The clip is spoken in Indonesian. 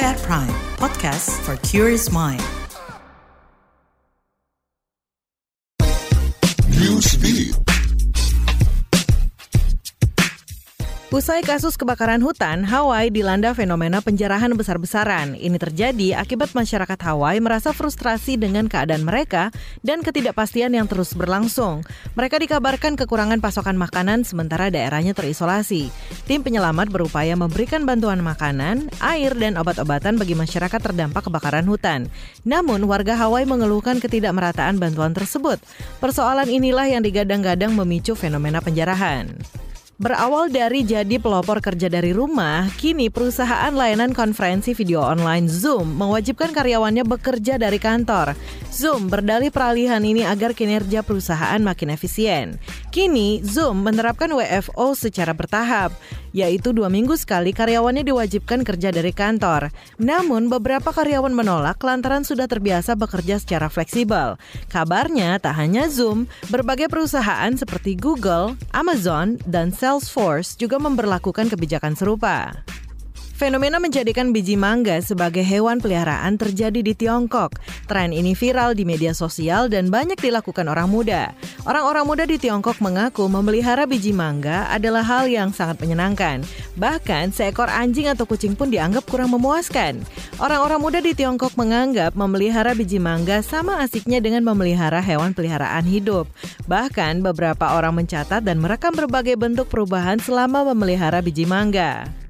at Prime, podcast for curious mind. Newsbeat. Usai kasus kebakaran hutan, Hawaii dilanda fenomena penjarahan besar-besaran. Ini terjadi akibat masyarakat Hawaii merasa frustrasi dengan keadaan mereka dan ketidakpastian yang terus berlangsung. Mereka dikabarkan kekurangan pasokan makanan sementara daerahnya terisolasi. Tim penyelamat berupaya memberikan bantuan makanan, air, dan obat-obatan bagi masyarakat terdampak kebakaran hutan. Namun, warga Hawaii mengeluhkan ketidakmerataan bantuan tersebut. Persoalan inilah yang digadang-gadang memicu fenomena penjarahan. Berawal dari jadi pelopor kerja dari rumah, kini perusahaan layanan konferensi video online Zoom mewajibkan karyawannya bekerja dari kantor. Zoom berdalih peralihan ini agar kinerja perusahaan makin efisien. Kini, Zoom menerapkan WFO secara bertahap, yaitu dua minggu sekali karyawannya diwajibkan kerja dari kantor. Namun, beberapa karyawan menolak lantaran sudah terbiasa bekerja secara fleksibel. Kabarnya, tak hanya Zoom, berbagai perusahaan seperti Google, Amazon, dan Salesforce juga memperlakukan kebijakan serupa. Fenomena menjadikan biji mangga sebagai hewan peliharaan terjadi di Tiongkok. Tren ini viral di media sosial dan banyak dilakukan orang muda. Orang-orang muda di Tiongkok mengaku memelihara biji mangga adalah hal yang sangat menyenangkan. Bahkan seekor anjing atau kucing pun dianggap kurang memuaskan. Orang-orang muda di Tiongkok menganggap memelihara biji mangga sama asiknya dengan memelihara hewan peliharaan hidup. Bahkan beberapa orang mencatat dan merekam berbagai bentuk perubahan selama memelihara biji mangga.